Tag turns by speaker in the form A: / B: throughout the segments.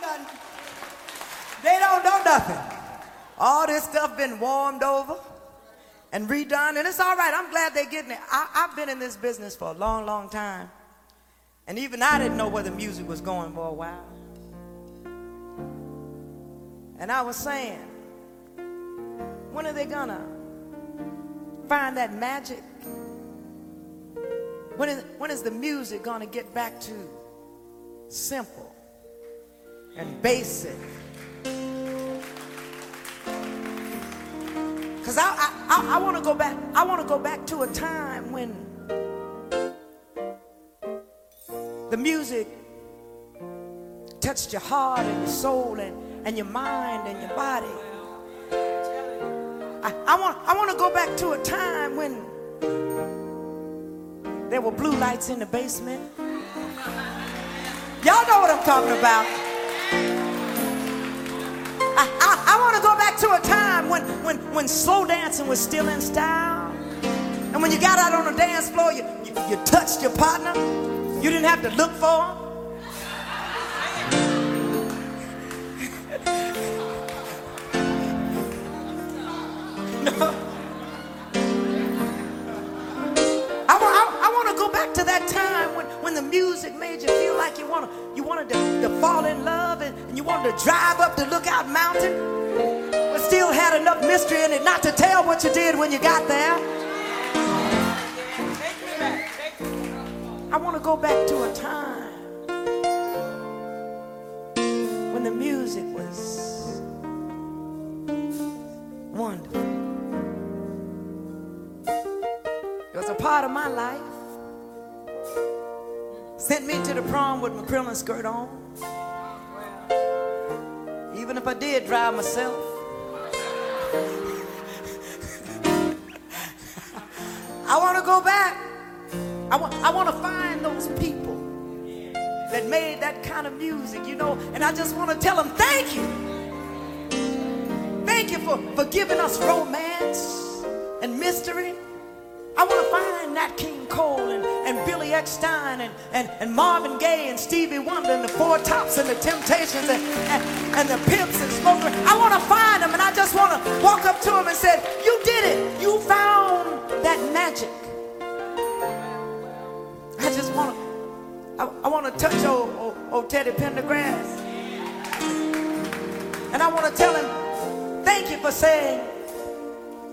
A: nothing. They don't know nothing. All this stuff been warmed over and redone, and it's all right. I'm glad they're getting it. I, I've been in this business for a long, long time. And even I didn't know where the music was going for a while. And I was saying, when are they gonna find that magic? When is, when is the music gonna get back to simple and basic? Because I, I, I, I want to go back, I want to go back to a time when the music touched your heart and your soul and, and your mind and your body. I, I, want, I want to go back to a time when there were blue lights in the basement. Y'all know what I'm talking about. I, I, I want to go back to a time when, when, when slow dancing was still in style. And when you got out on the dance floor, you, you, you touched your partner. You didn't have to look for him. no. I, want, I, I want to go back to that time music made you feel like you, wanna, you wanted to, to fall in love and, and you wanted to drive up the Lookout Mountain, but still had enough mystery in it not to tell what you did when you got there. I want to go back to a time when the music was wonderful. It was a part of my life. Sent me to the prom with my crinoline skirt on. Even if I did drive myself. I want to go back. I want, I want to find those people that made that kind of music, you know, and I just want to tell them thank you. Thank you for, for giving us romance and mystery. I want to find Nat King Cole and, and Billy Eckstine and, and, and Marvin Gaye and Stevie Wonder and the Four Tops and the Temptations and, and, and the Pimps and Smoker. I want to find them and I just want to walk up to them and say, you did it. You found that magic. I just want to, I, I want to touch old, old, old Teddy Pendergrass. And I want to tell him, thank you for saying,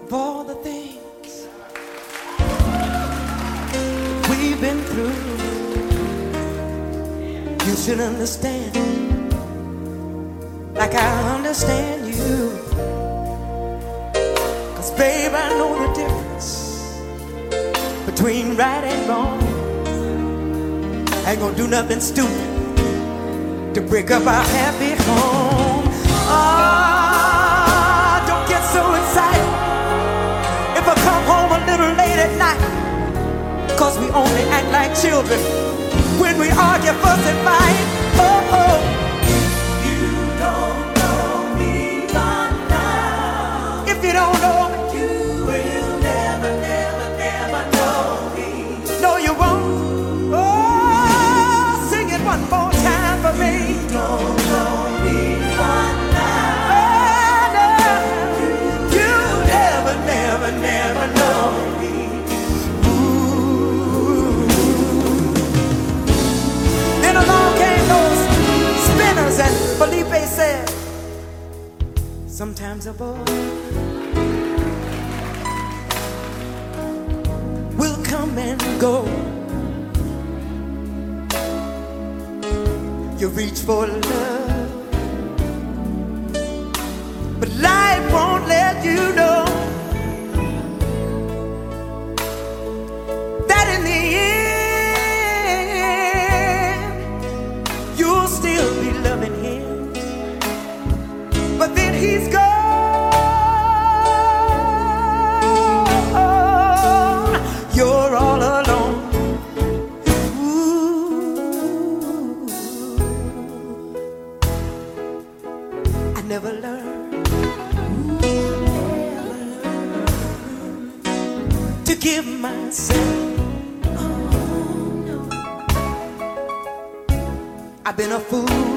A: of all the things through, you should understand, like I understand you. Cause babe, I know the difference between right and wrong. I ain't gonna do nothing stupid to break up our happy home. Cause we only act like children when we argue, fuss, and fight. Sometimes a boy will come and go. You reach for love, never learned. To give myself. Oh, I've been a fool.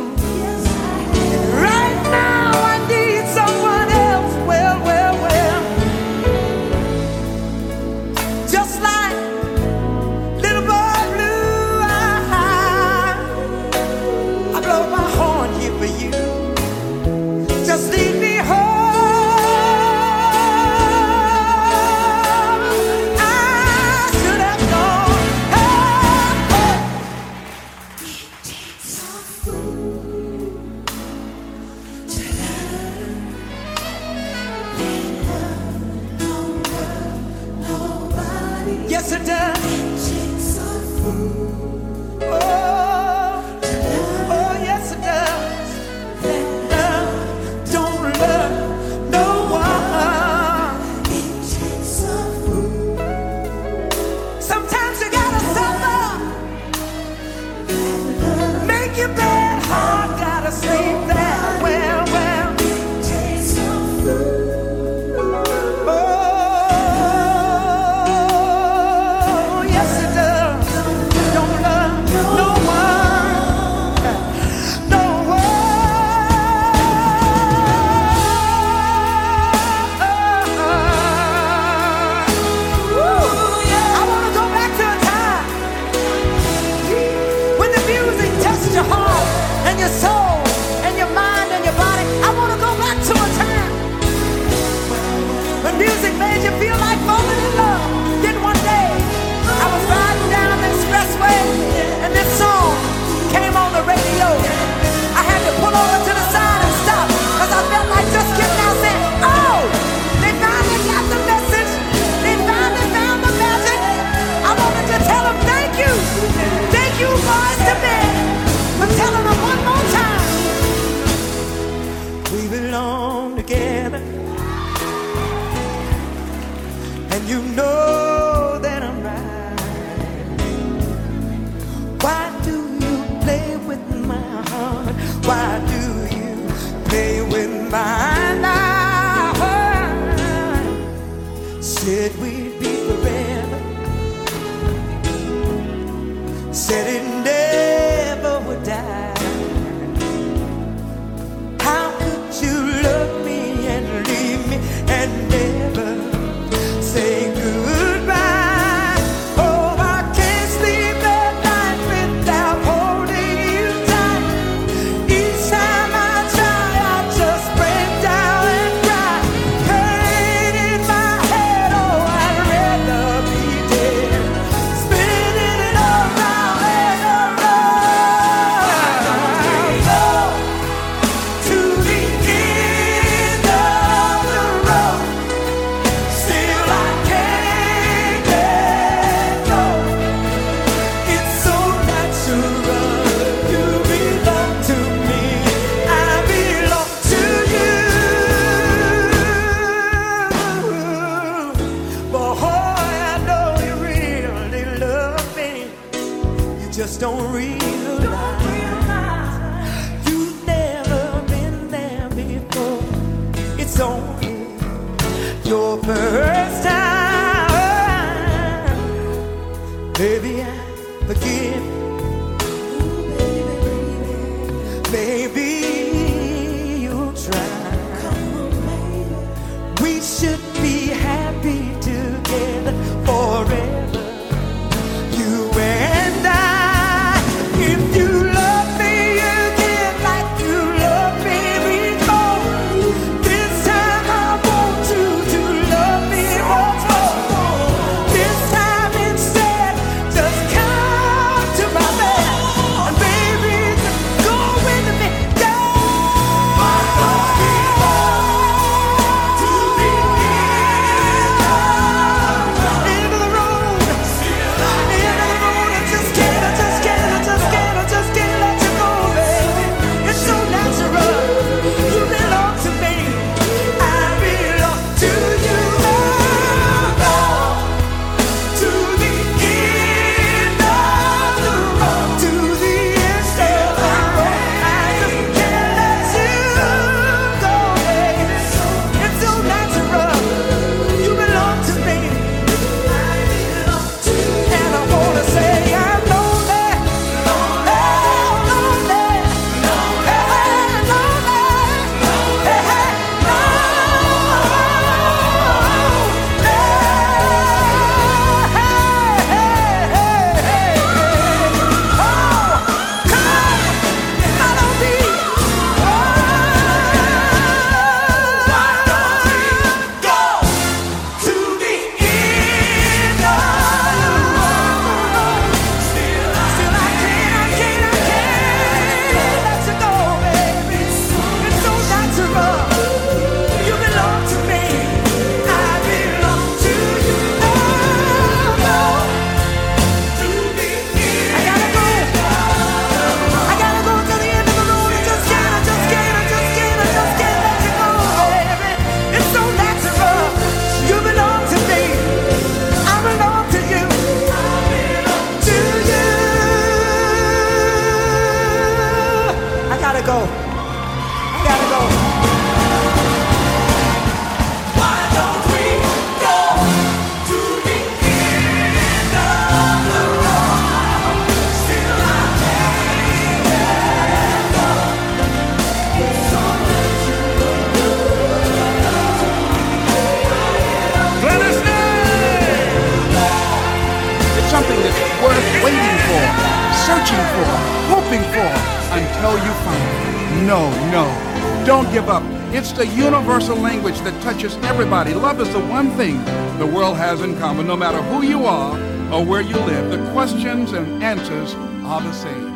B: Don't give up. It's the universal language that touches everybody. Love is the one thing the world has in common. No matter who you are or where you live, the questions and answers are the same.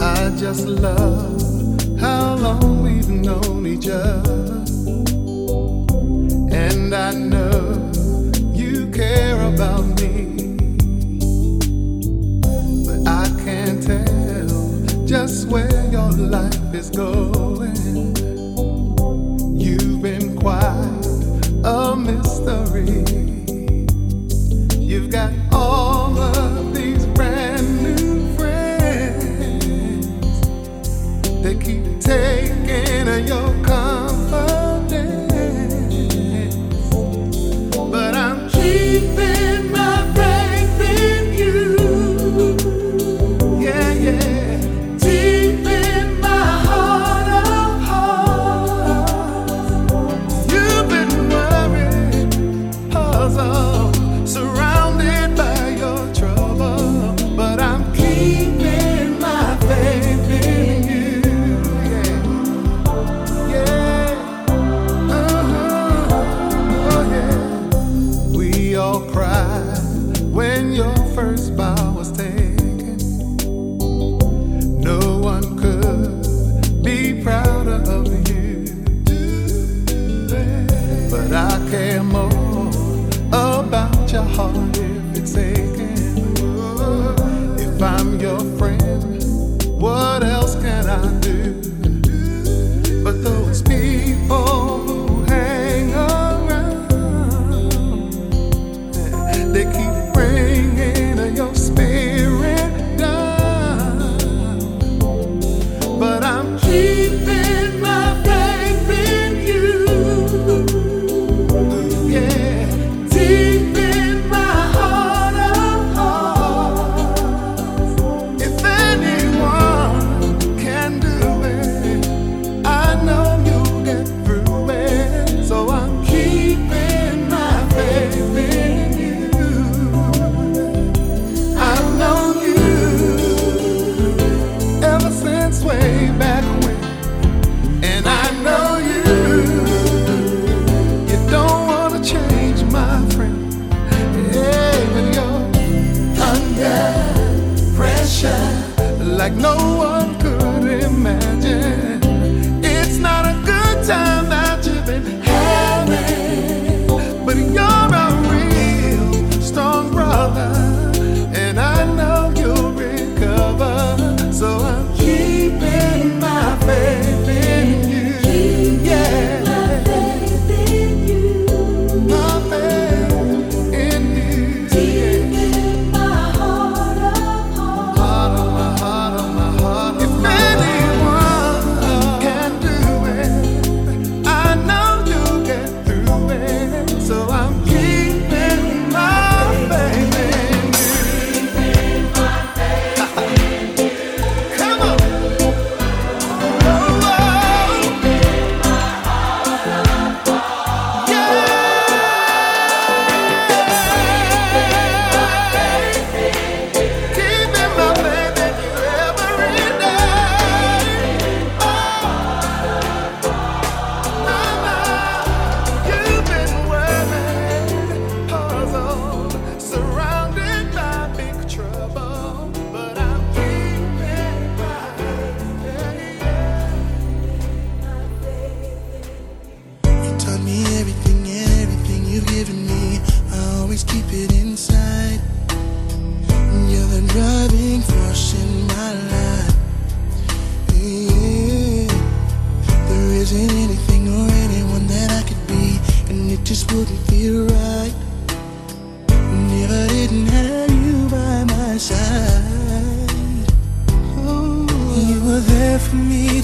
C: I just love how long we've known each other. And I know you care about me. just where your life is going. You've been quite a mystery.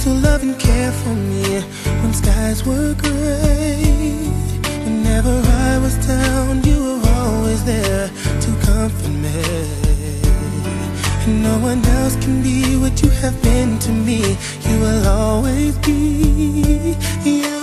D: to love and care for me when skies were gray. Whenever I was down, you were always there to comfort me. And no one else can be what you have been to me. You will always be. You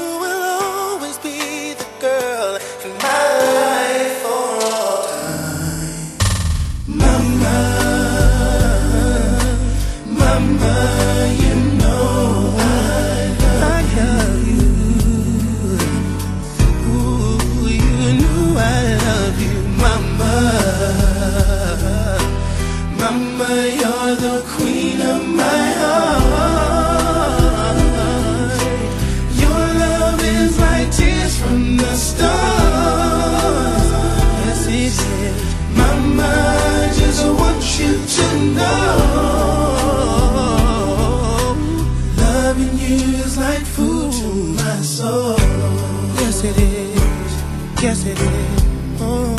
D: Oh,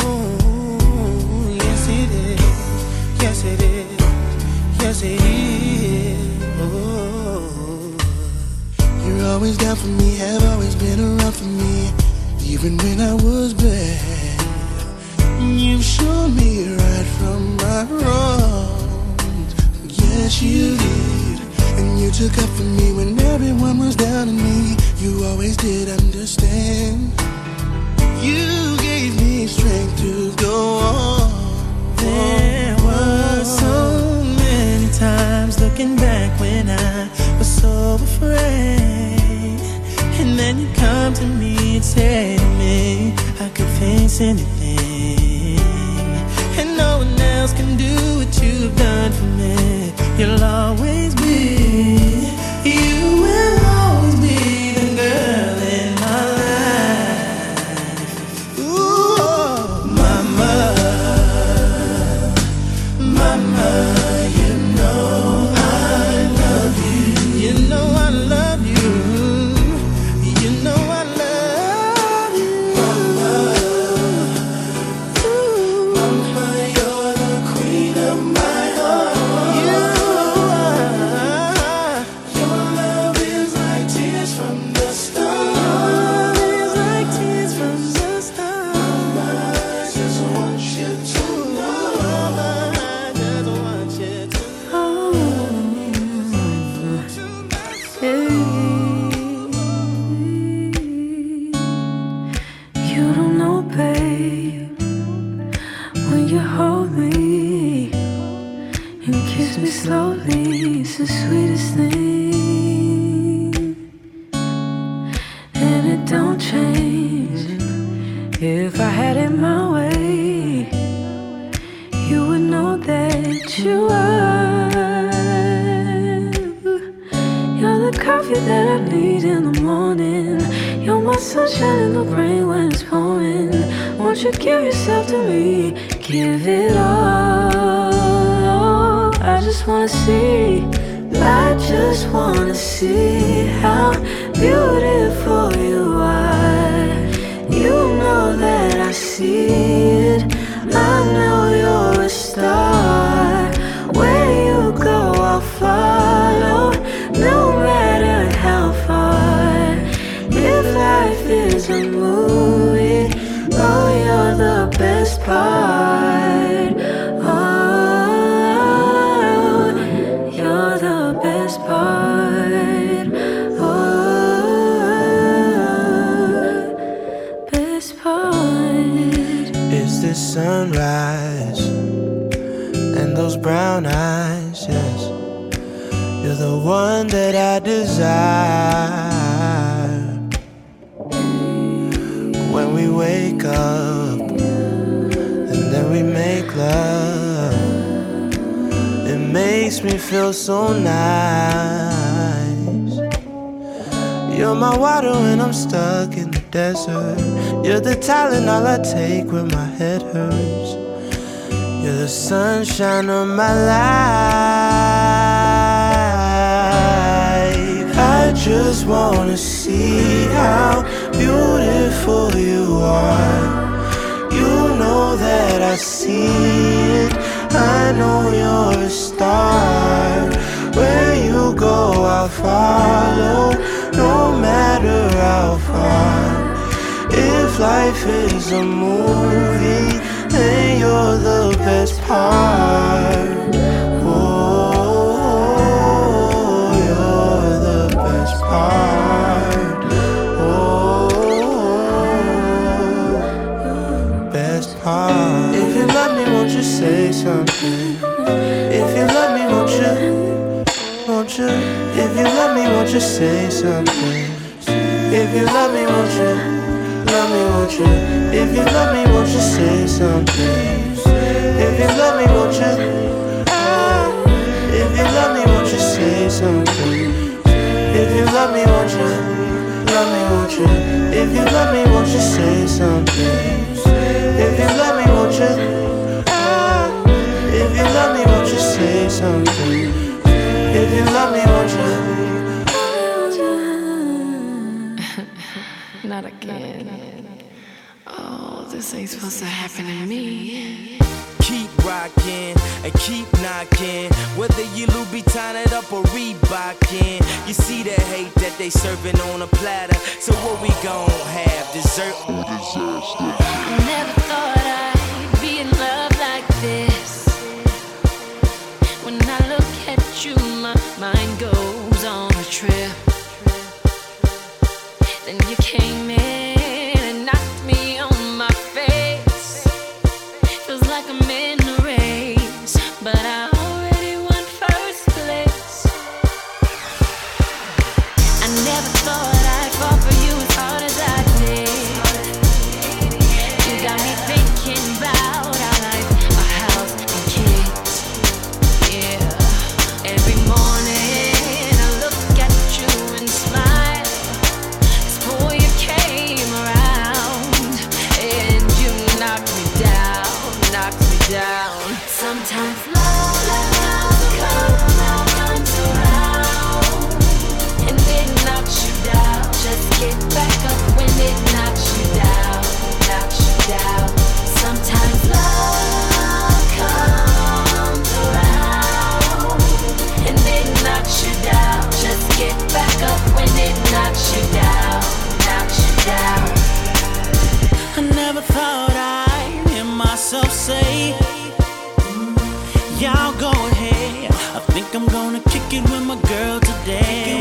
D: yes, it is. Yes, it is. Yes, it is. Oh, you're always down for me, have always been around for me, even when I was bad. You've me right from my wrongs. Yes, you did. And you took up for me when everyone was down on me. You always did understand. You gave me strength to go on. There were so many times looking back when I was so afraid. And then you come to me and say to me, I could face anything. And no one else can do what you've done for me. You'll always
E: if I had it my way. You would know that you are. You're the coffee that I need in the morning. You're my sunshine in the rain when it's pouring. Won't you give yourself to me? Give it all. I just wanna see. I just wanna see how beautiful you are. See it. I know you're a star. Where you go, I'll follow. No matter how far. If life is a movie, oh, you're the best part.
D: Brown eyes? Yes, you're the one that I desire. When we wake up and then we make love, it makes me feel so nice. You're my water when I'm stuck in the desert. You're the Tylenol I take when my head hurts. You're the sunshine of my life. I just wanna see how beautiful you are. You know that I see it. I know you're a star. Where you go, I'll follow, no matter how far. If life is a movie, then you're the best part. Oh, you're the best part. Oh, best part. If you love me, won't you say something? If you love me, won't you? Won't you? If you love me, won't you say something? If you love me, won't you? Won't you? If you love me, won't you say something? If you love me, won't you? Ah, If you love me, won't you say something? If you love me, won't you? Love me, won't you? If you love me, won't you say something? If you love me, won't you? Ah, If you love me, won't you say something? If you love me, won't you?
E: Not
F: not again. This ain't supposed to happen to me.
G: Keep rocking and keep knocking. Whether you Louboutin it up or Reebokin. You see the hate that they serving on a platter. So what we gon' have? Dessert or disaster?
F: I never thought I'd be in love like this. When I look at you, my mind goes on a trip. Then you came in
H: think I'm gonna kick it with my girl today.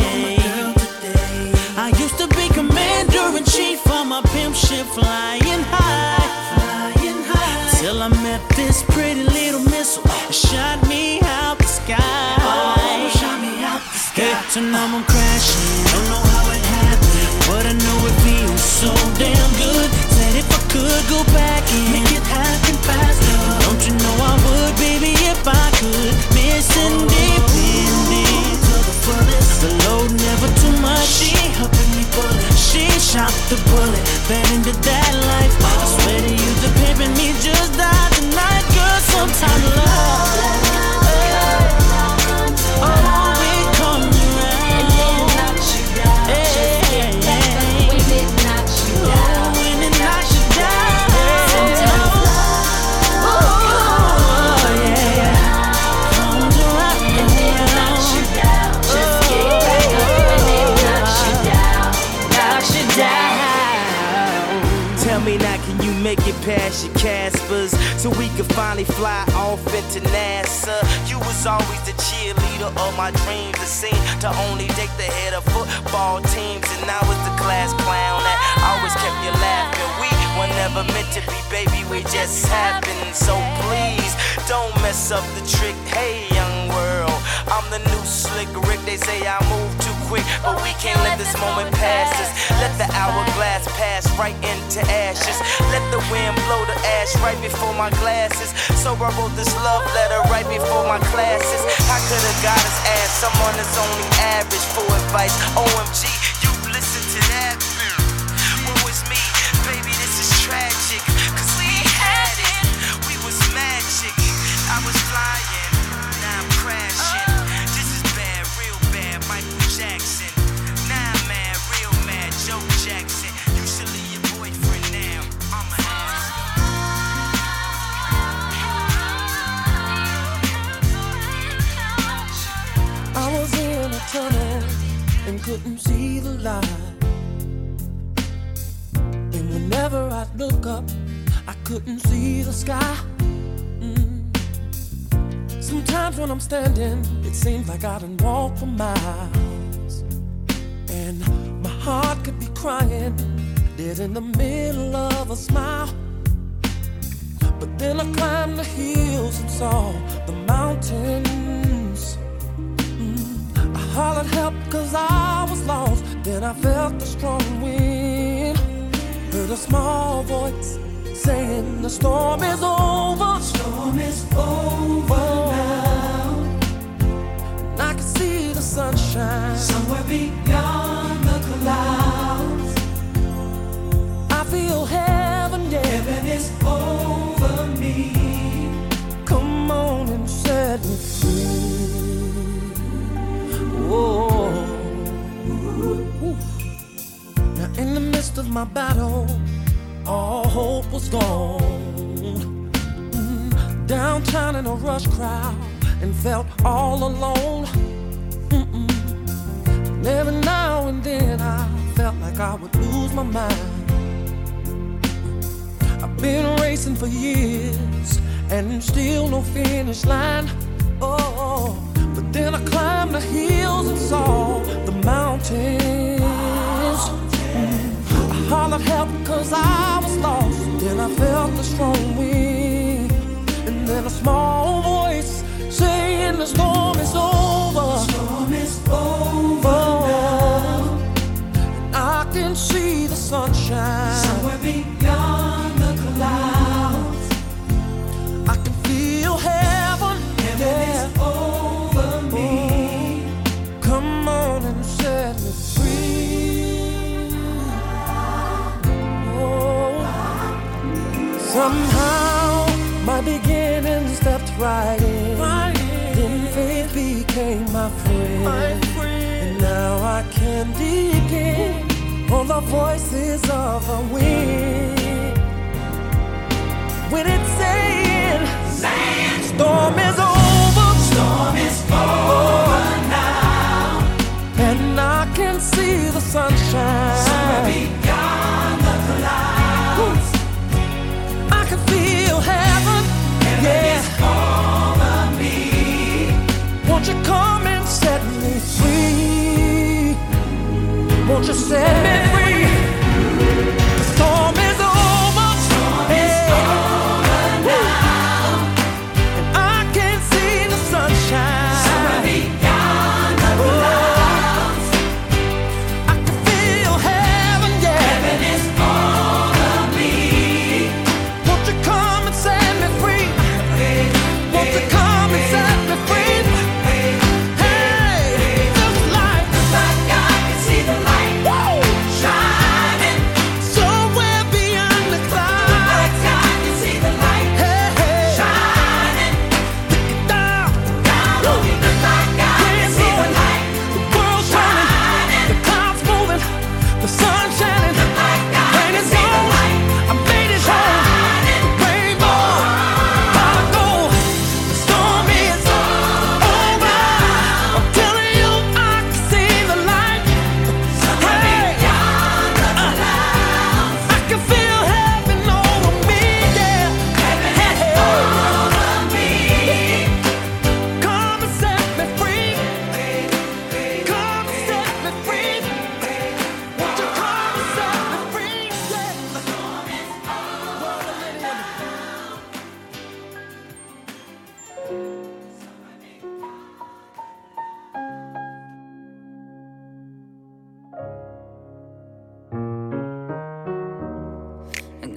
H: I used to be commander in chief of my pimp ship flying high. Flying high. Till I met this pretty little missile that shot me out the sky. Oh, shot me out the sky. Hey, now I'm crashing. Shot the bullet, fell into that life. I swear to you, the pimping me just died tonight, girl. Sometimes love.
G: Finally fly off into NASA? You was always the cheerleader of my dreams, the scene to only date the head of football teams, and I was the class clown that always kept you laughing. We were never meant to be, baby, we just happened. So please don't mess up the trick. Hey, young world, I'm the new slick Rick. They say I move too quick, but we can't let this moment pass us. Let the hourglass pass right into ashes. Let the wind blow the ash right before my glasses. So I wrote this love letter right before my classes. I could have got his ass, someone that's only average for advice. OMG,
I: tunnel and couldn't see the light. And whenever I'd look up, I couldn't see the sky. Mm. Sometimes when I'm standing, it seems like I done walk for miles. And my heart could be crying, dead in the middle of a smile. But then I climbed the hills and saw the mountains. I hollered help cause I was lost. Then I felt the strong wind. Heard a small voice saying the storm is over. Storm is over now. And I can see the sunshine somewhere beyond the clouds. I feel heaven, yeah. Heaven is over Now in the midst of my battle, all hope was gone. Mm, downtown in a rush crowd, and felt all alone. Mm-mm. Every now and then I felt like I would lose my mind. I've been racing for years, and still no finish line. Oh, then I climbed the hills and saw the mountains. I hollered help cause I was lost. Then I felt the strong wind. And then a small voice saying the storm is over. The storm is over. now. I can see the sunshine. My beginning stepped right in. Then faith became my friend. And now I can depend on the voices of the wind. When it's saying, storm is over. Storm is over now. And I can see the sunshine. Won't set me free?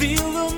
J: reveal them.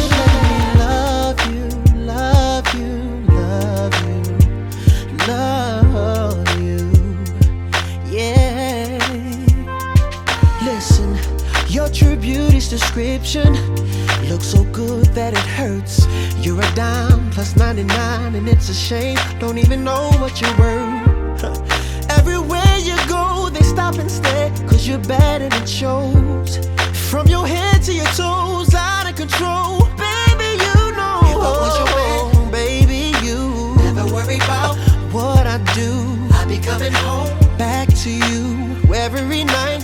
K: beauty's description looks so good that it hurts. You're a dime plus 99, and it's a shame. Don't even know what you're worth. Everywhere you go, they stop and stare, cause you're bad and it shows. From your head to your toes, out of control. Baby, you know.
L: If I was your man,
K: baby, you
L: never worry about
K: what I do.
L: I be coming home
K: back to you every night,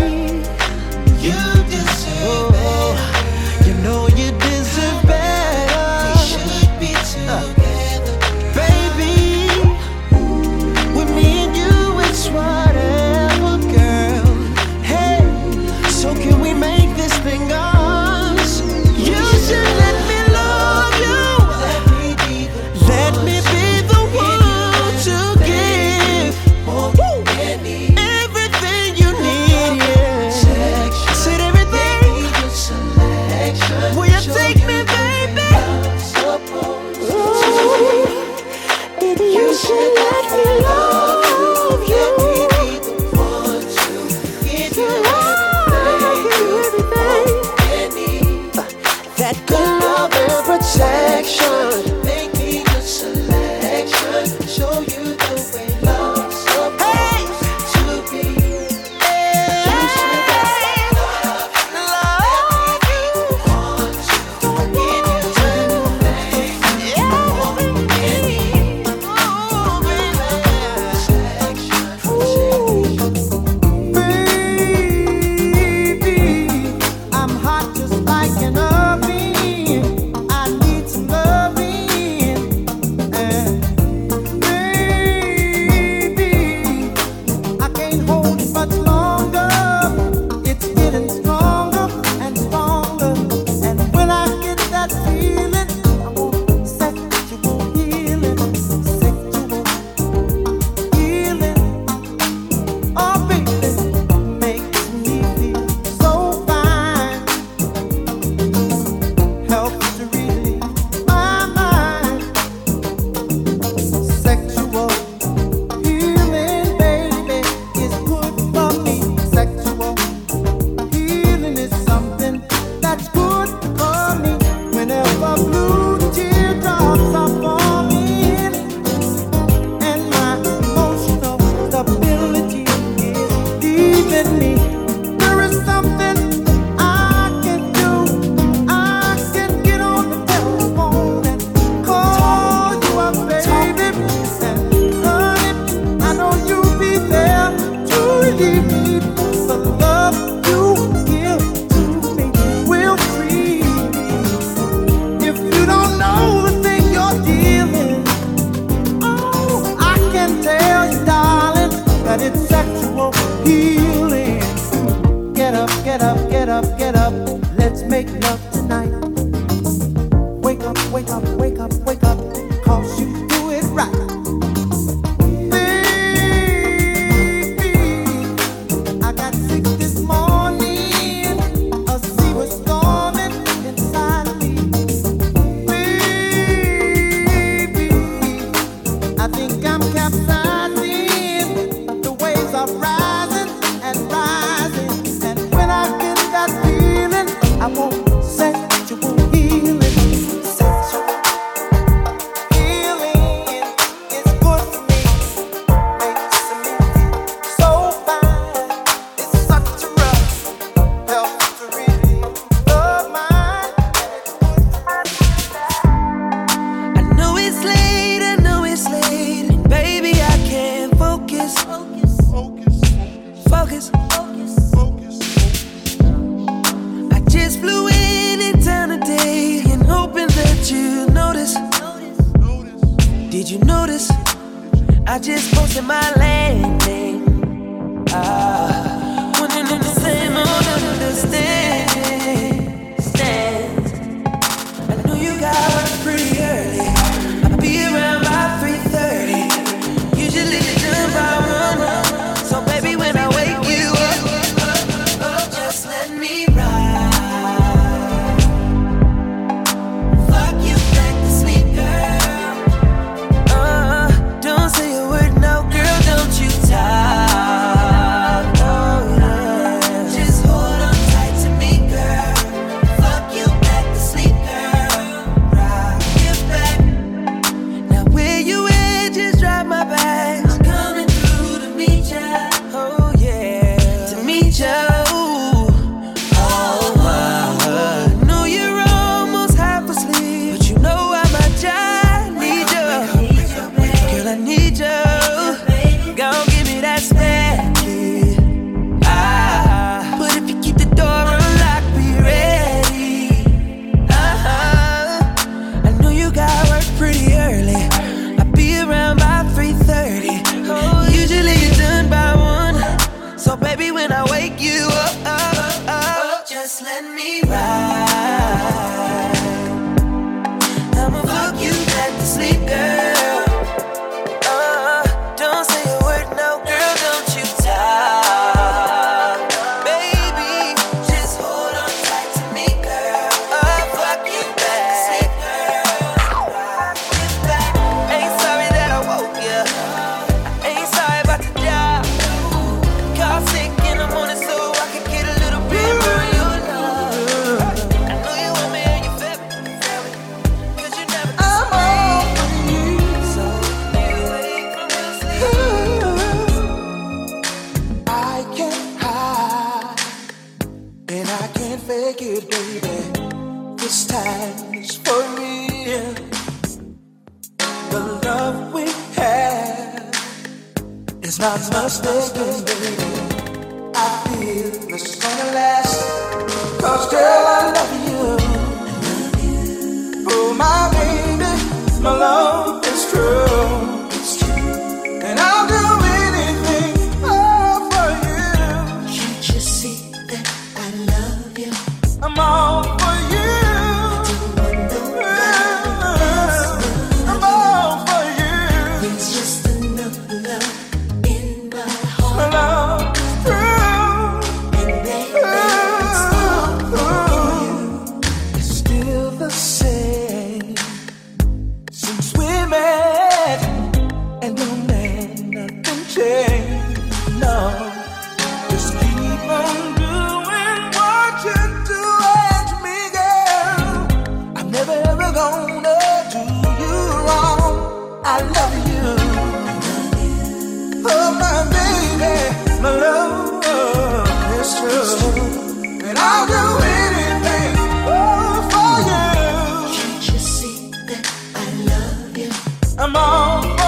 L: You?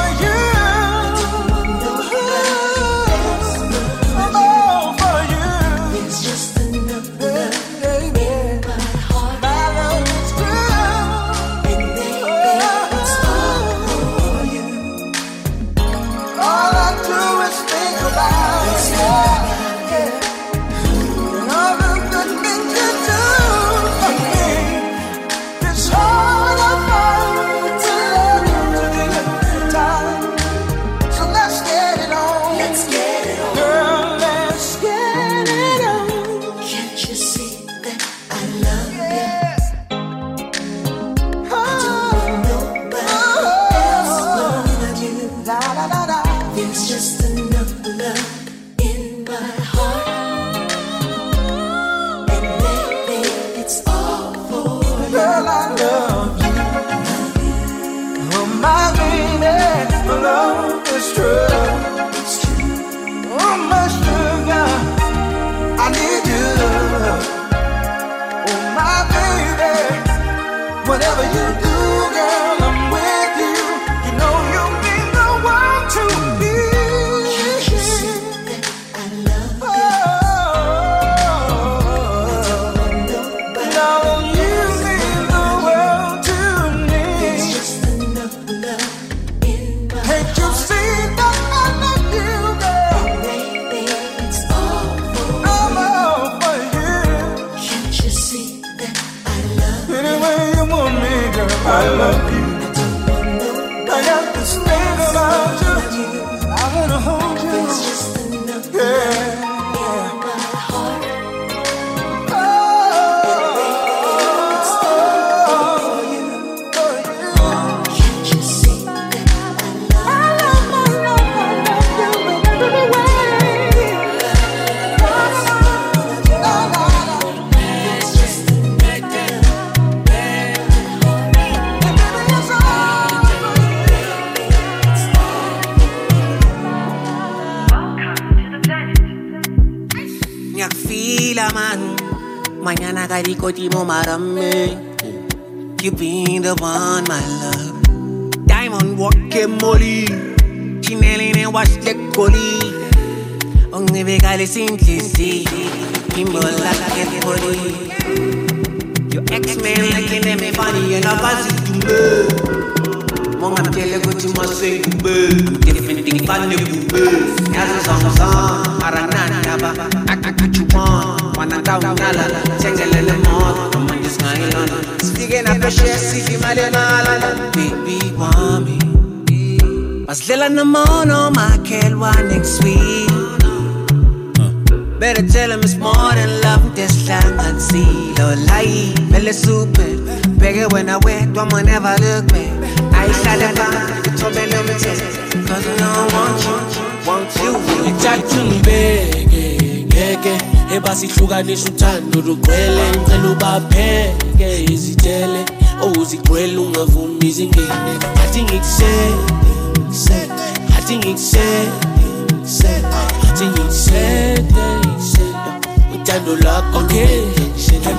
M: I love
N: Mañana kalikoti mo marami. You the one my love. Diamond walking molly. Chinelli ne wash the coli Ungibekale sinhlisi Imbola kake poli Your ex-man looking at me funny and I was it Mongamtshele ukuthi masengube Different thing Tikifanye bubes Nyazo za mzan Arangani naba Akuchupan Wanangau ngala Chengelele moth Kumandis ngailana Sige na peshe Sigi male malala Baby wami Maslela na mono Makelwa next week Better tell him it's more than love. Desihlanganisile Layi Vele super eh? Bheke wena wedwa ma never look back Ayihlale phansi Uthobele umthetho Cause I don't want you Want you.
O: Ngithatha ungibeke ngeke. Ebasihlukanisa uthando lugcwele. Ngicela ubapheke izitele owuzigcwele ungavumi izingene athi ngikusele ngikusele athi ngikusele ngikusele athi ngikusele ngikusele uthando lwakho okay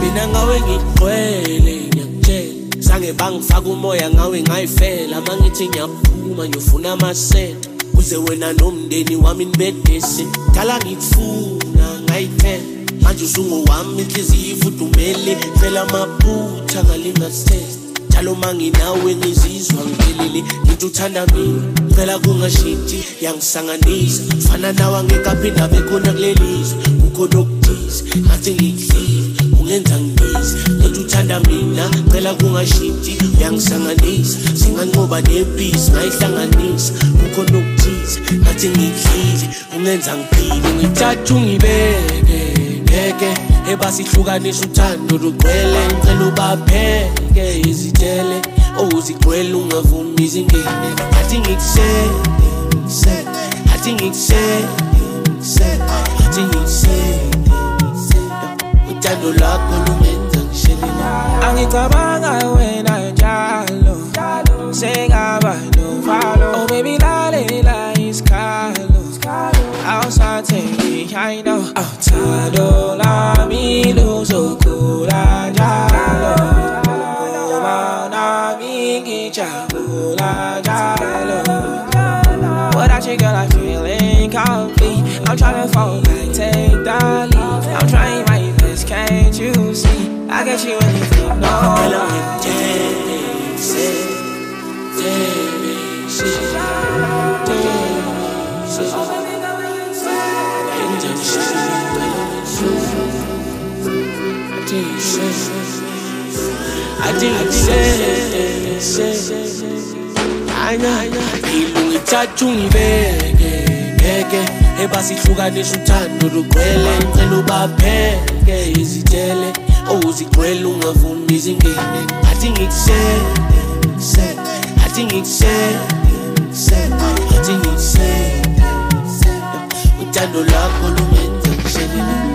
O: mina ngawe ngigcwele ngiyakutshela sange bangifaka umoya ngawe ngayifela. Mangithi ngiyaphuma ngiyofuna amasenta kuze wena nomndeni wami nibedese dala ngikufuna ngayithela manje usungowami inhliziyo ifudumele phela amaphutha ngalingasitesta njalo manginawe ngizizwa ngiphelele into uthanda mina phela kungashintshi yangisanganisa. Fana nawe angekaphinda bekhona kulelizwe. Kukhona okuthize ngathi ngikuhlile ungenza ngibize. Lento uthanda mina phela kungashintshi yangisanganisa. Singanqoba nebhisi ngayihlanganisa. Kukhona okuthize ngathi ngikuhlile ungenza ngiphile. Ngithatha ungibeke. Ngeke ebasihlukanisa uthando lugcwele. Ngicela ubapheke izitele owuzigcwele ungavumi izingene athi ngikusele athi ngikusele athi ngikusele uthando lwakho lumenza ngishelela
P: angicabanga wena njalo sengaba novalo oh baby lalela isikhalo awusathengi i know awuthando. lami I'm trying to fall back, take the lead. I'm trying my best, can't you see? I get you anything, no.
O: I did say, I didn't say, anya ngithatha ungibeke ngeke ebasihlukanisa uthando lugcwele ngicela ubapheke izitele owuzigcwele ungavumi izingene athi ngikusele athi ngikusele athi ngikusele uthando lwakho lumenza ngishelela